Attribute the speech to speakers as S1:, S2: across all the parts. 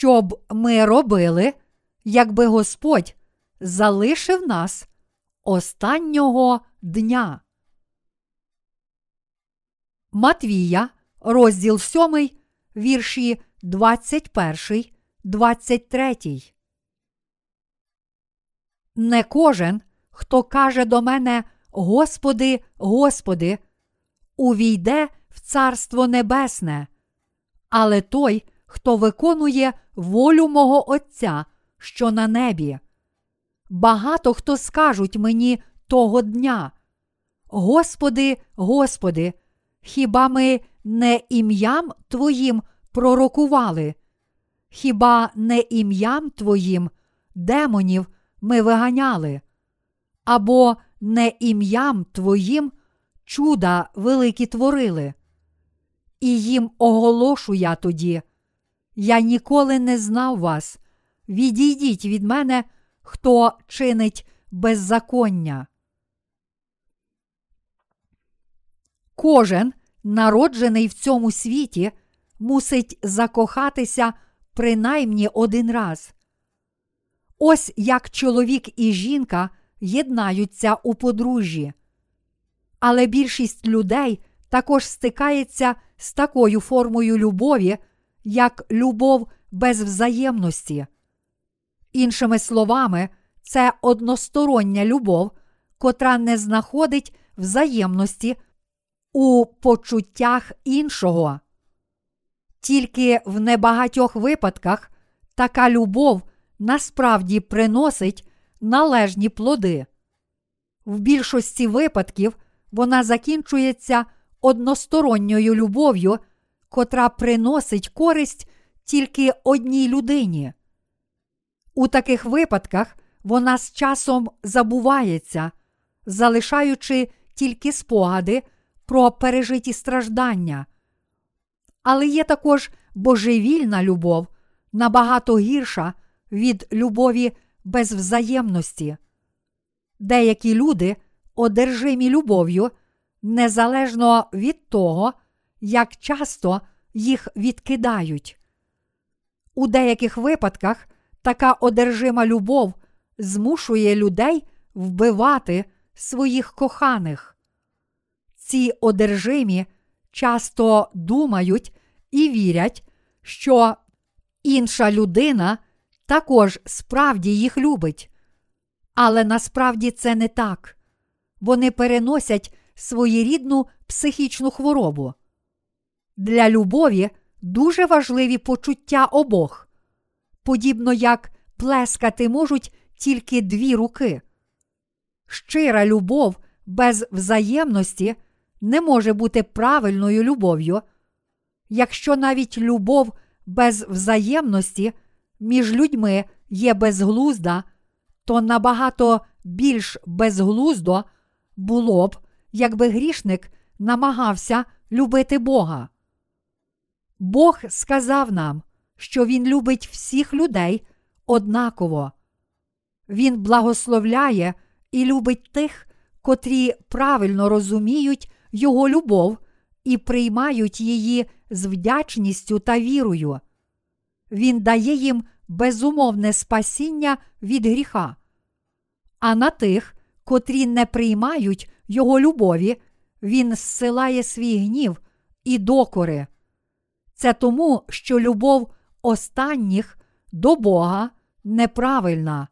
S1: що б ми робили, якби Господь залишив нас останнього дня. Матвія, розділ 7, вірші 21, 23. Не кожен, хто каже до мене, Господи, Господи, увійде в Царство Небесне, але той, хто виконує волю мого Отця, що на небі. Багато хто скажуть мені того дня. Господи, Господи, хіба ми не ім'ям Твоїм пророкували? Хіба не ім'ям Твоїм демонів ми виганяли? Або не ім'ям Твоїм чуда великі творили? І їм оголошу я тоді. Я ніколи не знав вас. Відійдіть від мене, хто чинить беззаконня. Кожен, народжений в цьому світі, мусить закохатися принаймні один раз. Ось як чоловік і жінка єднаються у подружжі. Але більшість людей також стикається з такою формою любові, як любов без взаємності. Іншими словами, це одностороння любов, котра не знаходить взаємності у почуттях іншого. Тільки в небагатьох випадках така любов насправді приносить належні плоди. В більшості випадків вона закінчується односторонньою любов'ю, котра приносить користь тільки одній людині. У таких випадках вона з часом забувається, залишаючи тільки спогади про пережиті страждання. Але є також божевільна любов, набагато гірша від любові без взаємності. Деякі люди, одержимі любов'ю, незалежно від того, як часто їх відкидають. У деяких випадках така одержима любов змушує людей вбивати своїх коханих. Ці одержимі часто думають і вірять, що інша людина також справді їх любить. Але насправді це не так. Вони переносять своєрідну психічну хворобу. Для любові дуже важливі почуття обох, подібно як плескати можуть тільки дві руки. Щира любов без взаємності не може бути правильною любов'ю, якщо навіть любов без взаємності між людьми є безглузда, то набагато більш безглуздо було б, якби грішник намагався любити Бога. Бог сказав нам, що Він любить всіх людей однаково. Він благословляє і любить тих, котрі правильно розуміють Його любов і приймають її з вдячністю та вірою. Він дає їм безумовне спасіння від гріха. А на тих, котрі не приймають Його любові, Він зсилає свій гнів і докори. Це тому, що любов останніх до Бога неправильна.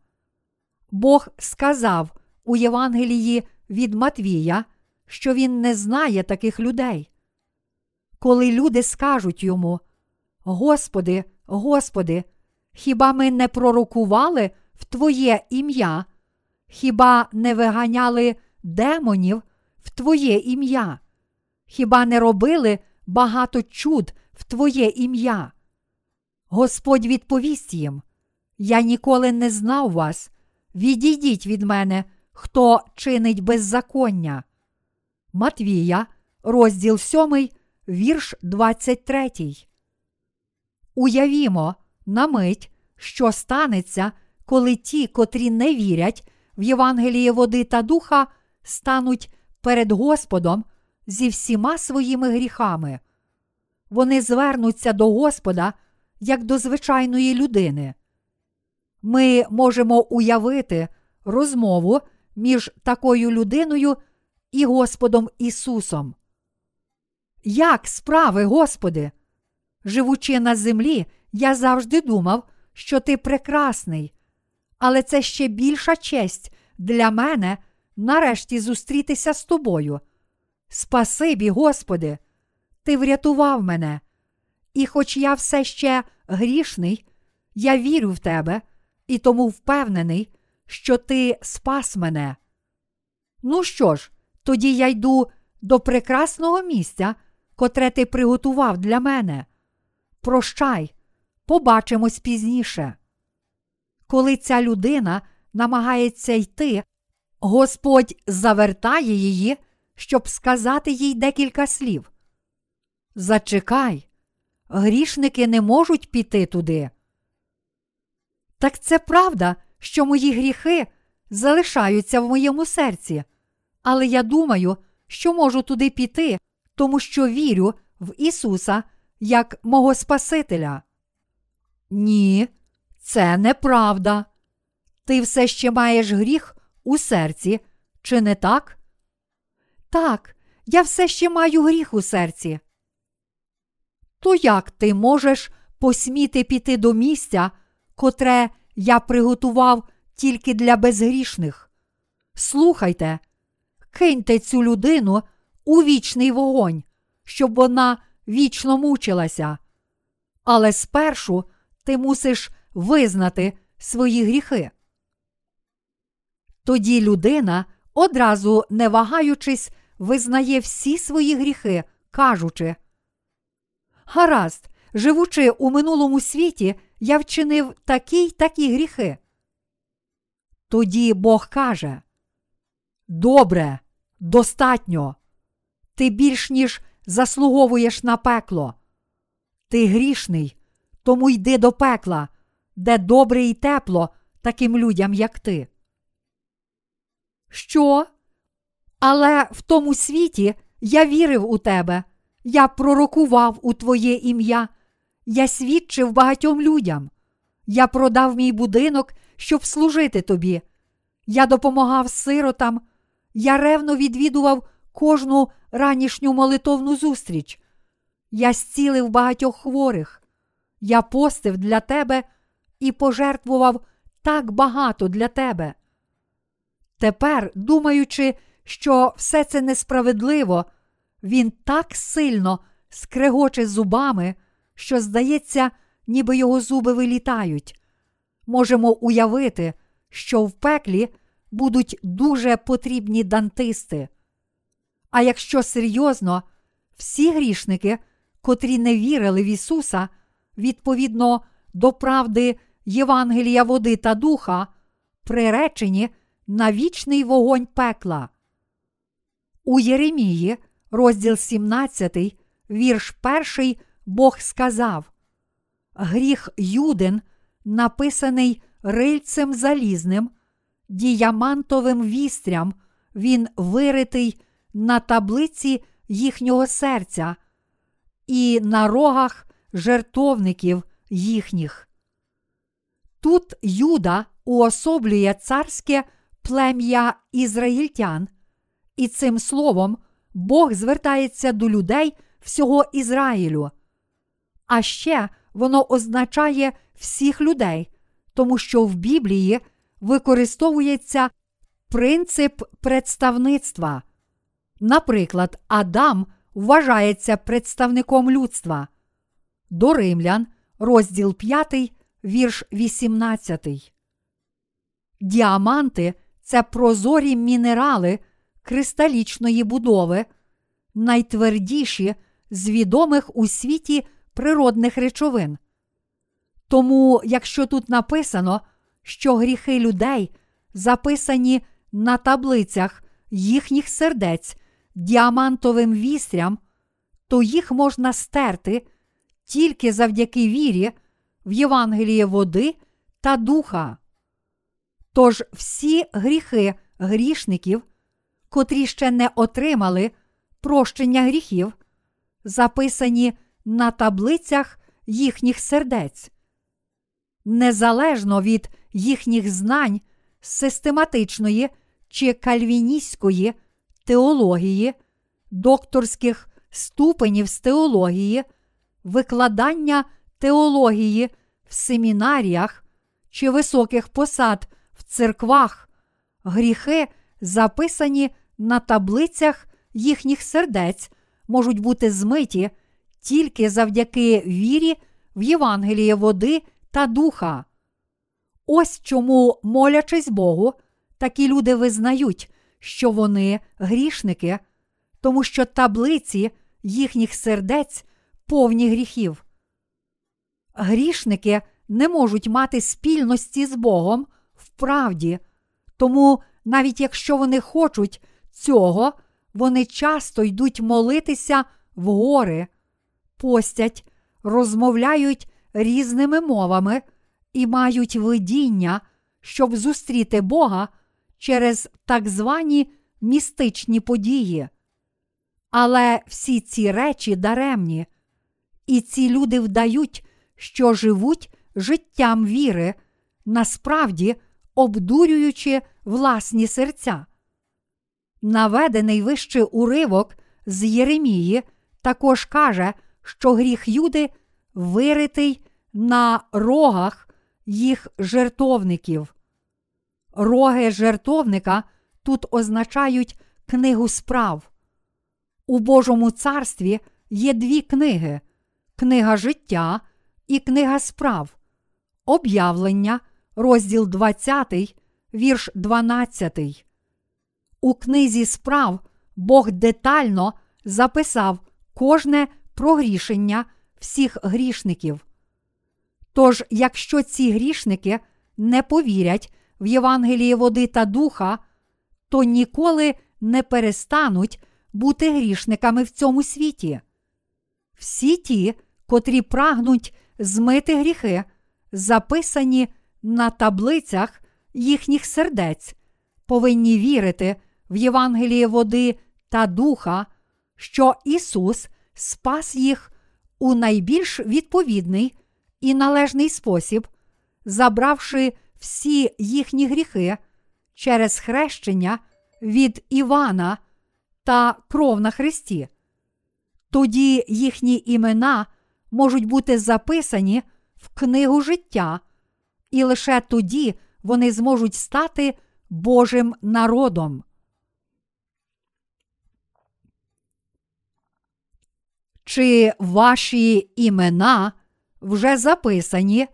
S1: Бог сказав у Євангелії від Матвія, що Він не знає таких людей. Коли люди скажуть йому, Господи, Господи, хіба ми не пророкували в Твоє ім'я? Хіба не виганяли демонів в Твоє ім'я? Хіба не робили багато чуд в Твоє ім'я? Господь відповість їм: Я ніколи не знав вас. Відійдіть від мене, хто чинить беззаконня. Матвія, розділ 7, вірш 23. Уявімо на мить, що станеться, коли ті, котрі не вірять в Євангеліє води та духа, стануть перед Господом зі всіма своїми гріхами. Вони звернуться до Господа як до звичайної людини. Ми можемо уявити розмову між такою людиною і Господом Ісусом. Як справи, Господи? Живучи на землі, я завжди думав, що ти прекрасний, але це ще більша честь для мене нарешті зустрітися з тобою. Спасибі, Господи, Ти врятував мене. І хоч я все ще грішний, я вірю в тебе і тому впевнений, що ти спас мене. Ну що ж, тоді я йду до прекрасного місця, котре ти приготував для мене. Прощай, побачимось пізніше. Коли ця людина намагається йти, Господь завертає її, щоб сказати їй декілька слів. Зачекай, грішники не можуть піти туди. Так це правда, що мої гріхи залишаються в моєму серці, але я думаю, що можу туди піти, тому що вірю в Ісуса як мого Спасителя. Ні, це неправда. Ти все ще маєш гріх у серці, чи не так? Так, я все ще маю гріх у серці. То як ти можеш посміти піти до місця, котре я приготував тільки для безгрішних? Слухайте, киньте цю людину у вічний вогонь, щоб вона вічно мучилася. Але спершу ти мусиш визнати свої гріхи. Тоді людина, одразу не вагаючись, визнає всі свої гріхи, кажучи, Гаразд, живучи у минулому світі, я вчинив такі й такі гріхи. Тоді Бог каже: Добре, достатньо. Ти більш ніж заслуговуєш на пекло. Ти грішний, тому йди до пекла, де добре і тепло таким людям, як ти. Що? Але в тому світі я вірив у тебе, я пророкував у Твоє ім'я, я свідчив багатьом людям. Я продав мій будинок, щоб служити тобі. Я допомагав сиротам, я ревно відвідував кожну ранішню молитовну зустріч. Я зцілив багатьох хворих. Я постив для тебе і пожертвував так багато для тебе. Тепер, думаючи, що все це несправедливо, він так сильно скрегоче зубами, що, здається, ніби його зуби вилітають. Можемо уявити, що в пеклі будуть дуже потрібні дантисти. А якщо серйозно, всі грішники, котрі не вірили в Ісуса, відповідно до правди Євангелія води та духа, приречені на вічний вогонь пекла. У Єремії, розділ 17, вірш 1, Бог сказав: Гріх Юдин, написаний рильцем залізним, діямантовим вістрям, він виритий на таблиці їхнього серця і на рогах жертовників їхніх. Тут Юда уособлює царське плем'я ізраїльтян, і цим словом Бог звертається до людей всього Ізраїлю. А ще воно означає всіх людей, тому що в Біблії використовується принцип представництва. Наприклад, Адам вважається представником людства. До Римлян, розділ 5, вірш 18. Діаманти це прозорі мінерали кристалічної будови, найтвердіші з відомих у світі природних речовин. Тому, якщо тут написано, що гріхи людей записані на таблицях їхніх сердець діамантовим вістрям, то їх можна стерти тільки завдяки вірі в Євангеліє води та духа. Тож всі гріхи грішників, котрі ще не отримали прощення гріхів, записані на таблицях їхніх сердець. Незалежно від їхніх знань систематичної чи кальвіністської теології, докторських ступенів з теології, викладання теології в семінаріях чи високих посад в церквах, гріхи, записані на таблицях їхніх сердець, можуть бути змиті тільки завдяки вірі в Євангеліє води та духа. Ось чому, молячись Богу, такі люди визнають, що вони грішники, тому що таблиці їхніх сердець повні гріхів. Грішники не можуть мати спільності з Богом в правді, тому навіть якщо вони хочуть цього, вони часто йдуть молитися в гори, постять, розмовляють різними мовами і мають видіння, щоб зустріти Бога через так звані містичні події. Але всі ці речі даремні, і ці люди вдають, що живуть життям віри, насправді обдурюючи власні серця. Наведений вище уривок з Єремії також каже, що гріх Юди виритий на рогах їх жертовників. Роги жертовника тут означають книгу справ. У Божому царстві є дві книги: книга життя і книга справ, об'явлення, розділ 20, вірш 12. У книзі справ Бог детально записав кожне прогрішення всіх грішників. Тож, якщо ці грішники не повірять в Євангеліє води та духа, то ніколи не перестануть бути грішниками в цьому світі. Всі ті, котрі прагнуть змити гріхи, записані на таблицях їхніх сердець, повинні вірити в Євангеліє води та духа, що Ісус спас їх у найбільш відповідний і належний спосіб, забравши всі їхні гріхи через хрещення від Івана та кров на Христі. Тоді їхні імена можуть бути записані в книгу життя, і лише тоді вони зможуть стати Божим народом. Чи ваші імена вже записані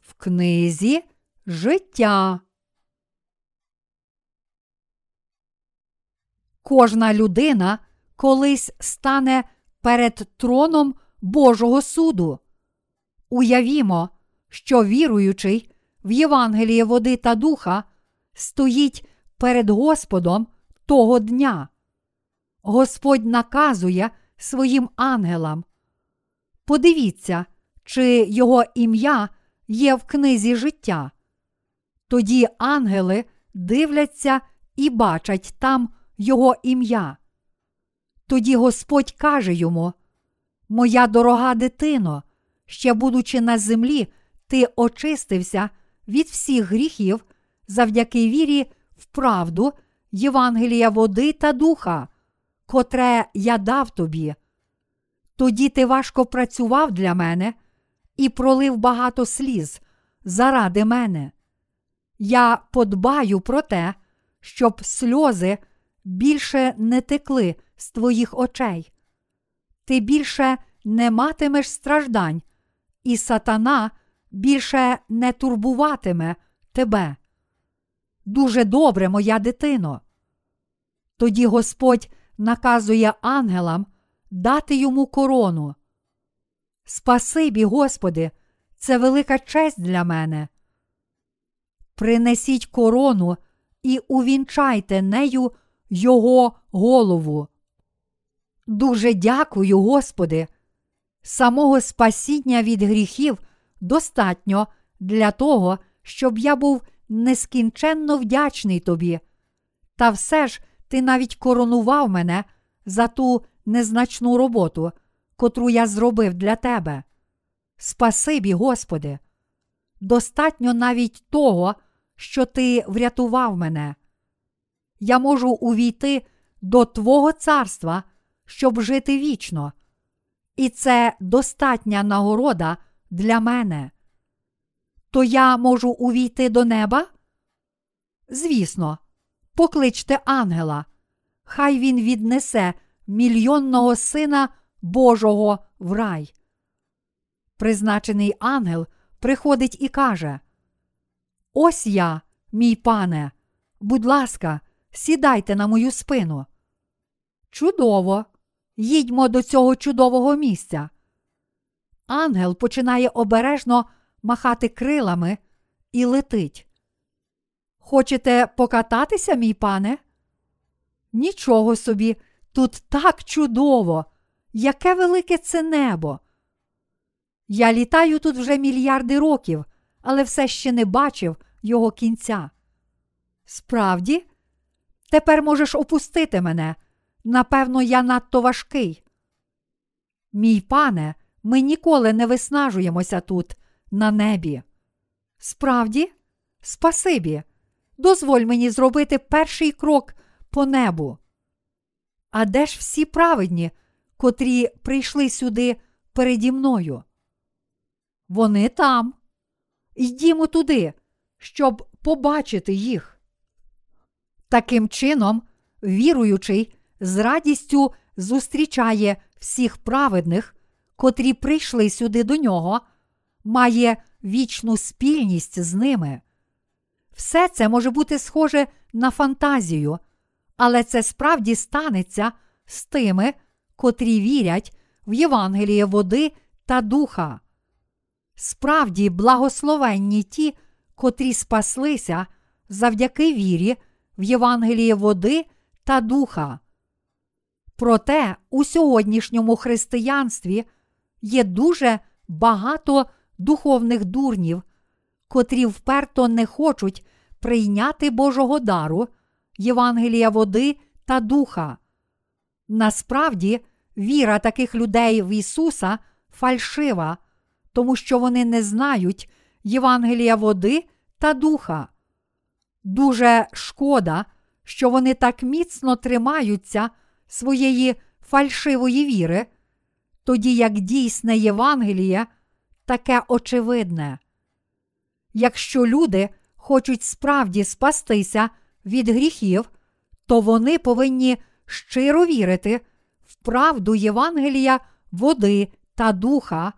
S1: в книзі життя? Кожна людина колись стане перед троном Божого суду. Уявімо, що віруючий в Євангеліє води та духа стоїть перед Господом того дня. Господь наказує своїм ангелам. Подивіться, чи його ім'я є в книзі життя. Тоді ангели дивляться і бачать там його ім'я. Тоді Господь каже йому: Моя дорога дитино, ще будучи на землі, ти очистився від всіх гріхів завдяки вірі в правду Євангелія води та духа, котре я дав тобі. Тоді ти важко працював для мене і пролив багато сліз заради мене. Я подбаю про те, щоб сльози більше не текли з твоїх очей. Ти більше не матимеш страждань, і сатана більше не турбуватиме тебе. Дуже добре, моя дитино. Тоді Господь наказує ангелам дати йому корону. Спасибі, Господи, це велика честь для мене. Принесіть корону і увінчайте нею Його голову. Дуже дякую, Господи. Самого спасіння від гріхів достатньо для того, щоб я був нескінченно вдячний тобі. Та все ж ти навіть коронував мене за ту незначну роботу, котру я зробив для тебе. Спасибі, Господи. Достатньо навіть того, що Ти врятував мене. Я можу увійти до Твого царства, щоб жити вічно. І це достатня нагорода для мене. То я можу увійти до неба? Звісно, покличте ангела, хай він віднесе мільйонного сина Божого в рай. Призначений ангел приходить і каже: Ось я, мій пане, будь ласка, сідайте на мою спину. Чудово! Їдьмо до цього чудового місця. Ангел починає обережно махати крилами і летить. Хочете покататися, мій пане? Нічого собі, тут так чудово, яке велике це небо. Я літаю тут вже мільярди років, але все ще не бачив його кінця. Справді, тепер можеш опустити мене. Напевно, я надто важкий. Мій пане, ми ніколи не виснажуємося тут, на небі. Справді, спасибі, дозволь мені зробити перший крок по небу. А де ж всі праведні, котрі прийшли сюди переді мною? Вони там. Йдімо туди, щоб побачити їх. Таким чином, віруючий з радістю зустрічає всіх праведних, котрі прийшли сюди до нього, має вічну спільність з ними. Все це може бути схоже на фантазію, але це справді станеться з тими, котрі вірять в Євангеліє води та духа. Справді благословенні ті, котрі спаслися завдяки вірі в Євангеліє води та духа. Проте у сьогоднішньому християнстві є дуже багато духовних дурнів, котрі вперто не хочуть прийняти Божого дару, Євангелія води та духа. Насправді, віра таких людей в Ісуса фальшива, тому що вони не знають Євангелія води та духа. Дуже шкода, що вони так міцно тримаються своєї фальшивої віри, тоді як дійсне Євангеліє таке очевидне. Якщо люди хочуть справді спастися від гріхів, то вони повинні щиро вірити в правду Євангелія, води та духа,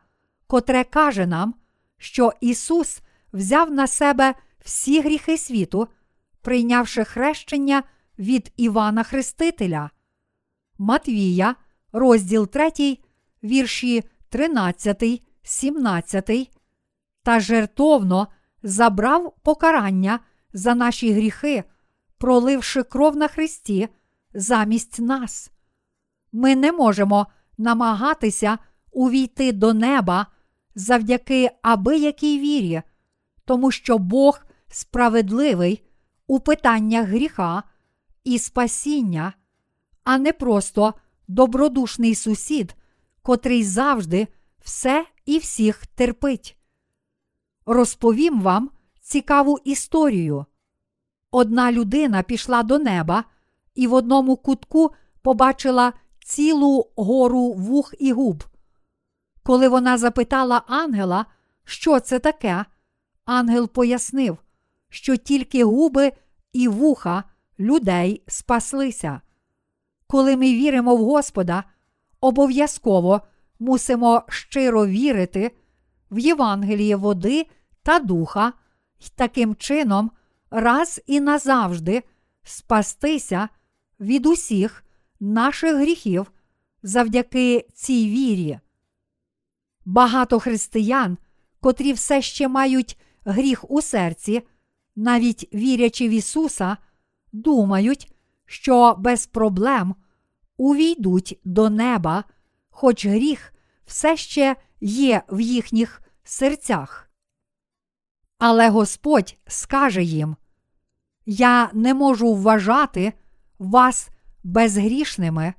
S1: котре каже нам, що Ісус взяв на себе всі гріхи світу, прийнявши хрещення від Івана Хрестителя. Матвія, розділ 3, вірші 13, 17, та жертовно забрав покарання за наші гріхи, проливши кров на Христі замість нас. Ми не можемо намагатися увійти до неба завдяки абиякій вірі, тому що Бог справедливий у питаннях гріха і спасіння, а не просто добродушний сусід, котрий завжди все і всіх терпить. Розповім вам цікаву історію. Одна людина пішла до неба і в одному кутку побачила цілу гору вух і губ. Коли вона запитала ангела, що це таке, ангел пояснив, що тільки губи і вуха людей спаслися. Коли ми віримо в Господа, обов'язково мусимо щиро вірити в Євангеліє води та духа і таким чином раз і назавжди спастися від усіх наших гріхів завдяки цій вірі. Багато християн, котрі все ще мають гріх у серці, навіть вірячи в Ісуса, думають, що без проблем увійдуть до неба, хоч гріх все ще є в їхніх серцях. Але Господь скаже їм: Я не можу вважати вас безгрішними,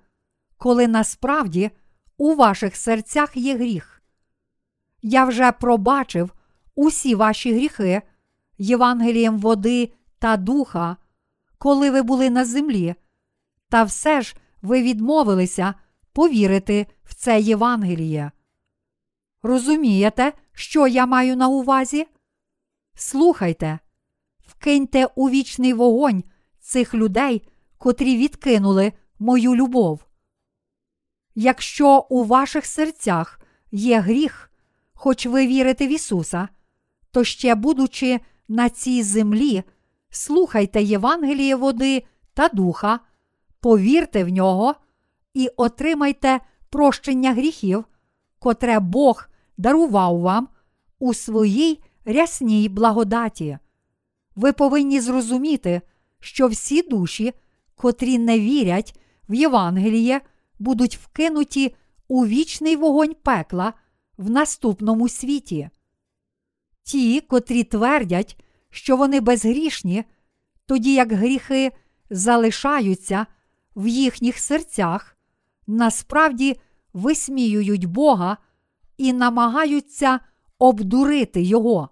S1: коли насправді у ваших серцях є гріх. Я вже пробачив усі ваші гріхи Євангелієм води та духа, коли ви були на землі, та все ж ви відмовилися повірити в це Євангеліє. Розумієте, що я маю на увазі? Слухайте, вкиньте у вічний вогонь цих людей, котрі відкинули мою любов. Якщо у ваших серцях є гріх, хоч ви вірите в Ісуса, то ще, будучи на цій землі, слухайте Євангеліє води та духа, повірте в нього і отримайте прощення гріхів, котре Бог дарував вам у своїй рясній благодаті. Ви повинні зрозуміти, що всі душі, котрі не вірять в Євангеліє, будуть вкинуті у вічний вогонь пекла в наступному світі. Ті, котрі твердять, що вони безгрішні, тоді як гріхи залишаються в їхніх серцях, насправді висміюють Бога і намагаються обдурити Його.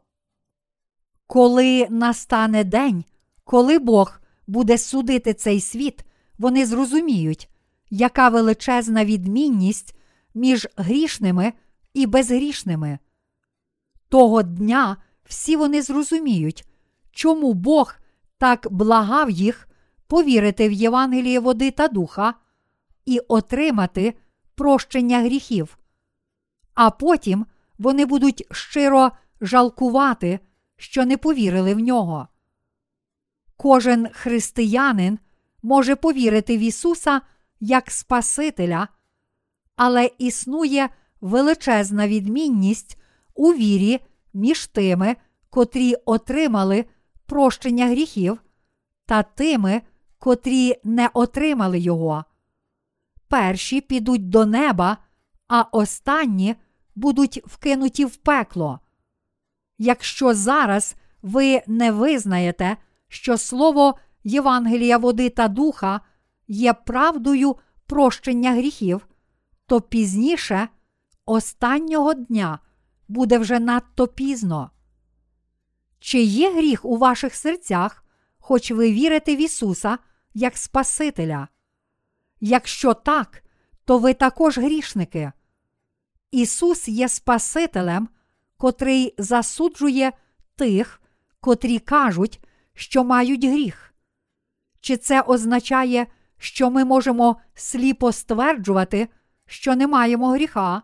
S1: Коли настане день, коли Бог буде судити цей світ, вони зрозуміють, яка величезна відмінність між грішними і безгрішними. Того дня всі вони зрозуміють, чому Бог так благав їх повірити в Євангеліє води та духа і отримати прощення гріхів. А потім вони будуть щиро жалкувати, що не повірили в нього. Кожен християнин може повірити в Ісуса як Спасителя, але існує величезна відмінність у вірі між тими, котрі отримали прощення гріхів, та тими, котрі не отримали його. Перші підуть до неба, а останні будуть вкинуті в пекло. Якщо зараз ви не визнаєте, що слово Євангелія води та духа є правдою прощення гріхів, то пізніше, останнього дня, буде вже надто пізно. Чи є гріх у ваших серцях, хоч ви вірите в Ісуса як Спасителя? Якщо так, то ви також грішники. Ісус є Спасителем, котрий засуджує тих, котрі кажуть, що мають гріх. Чи це означає, що ми можемо сліпо стверджувати, що не маємо гріха?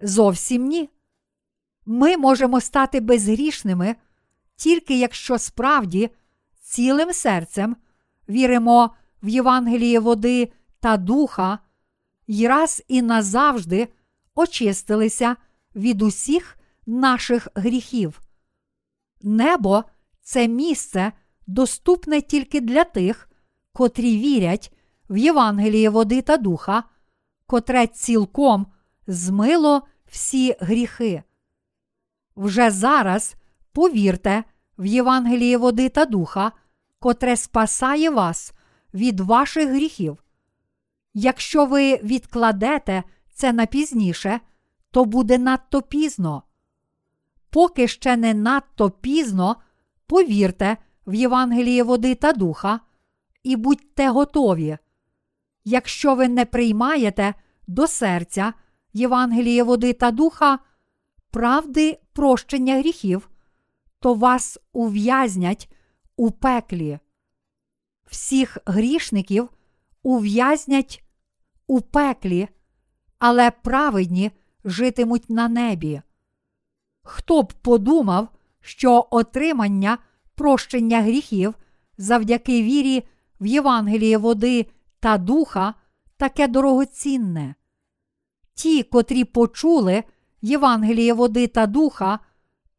S1: Зовсім ні. Ми можемо стати безгрішними, тільки якщо справді цілим серцем віримо в Євангеліє води та духа і раз і назавжди очистилися від усіх наших гріхів. Небо це місце доступне тільки для тих, котрі вірять в Євангеліє води та духа, котре цілком змило всі гріхи. Вже зараз повірте в Євангеліє води та духа, котре спасає вас від ваших гріхів. Якщо ви відкладете це на пізніше, то буде надто пізно. Поки ще не надто пізно, повірте в Євангеліє води та духа і будьте готові. Якщо ви не приймаєте до серця Євангеліє води та духа, правди прощення гріхів, то вас ув'язнять у пеклі. Всіх грішників ув'язнять у пеклі, але праведні житимуть на небі. Хто б подумав, що отримання прощення гріхів завдяки вірі в Євангеліє води та духа таке дорогоцінне? Ті, котрі почули Євангеліє води та духа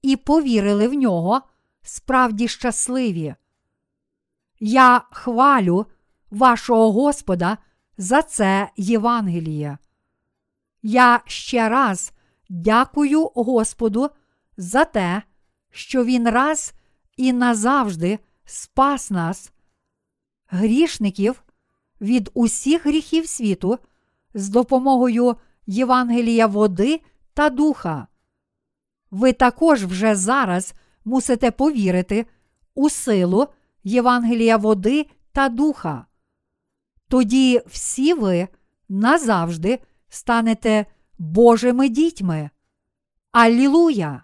S1: і повірили в нього, справді щасливі. Я хвалю вашого Господа за це Євангеліє. Я ще раз дякую Господу за те, що Він раз і назавжди спас нас, грішників від усіх гріхів світу з допомогою Євангелія води та духа. ви також вже зараз мусите повірити у силу Євангелія води та духа. Тоді всі ви назавжди станете Божими дітьми. Аллілуя!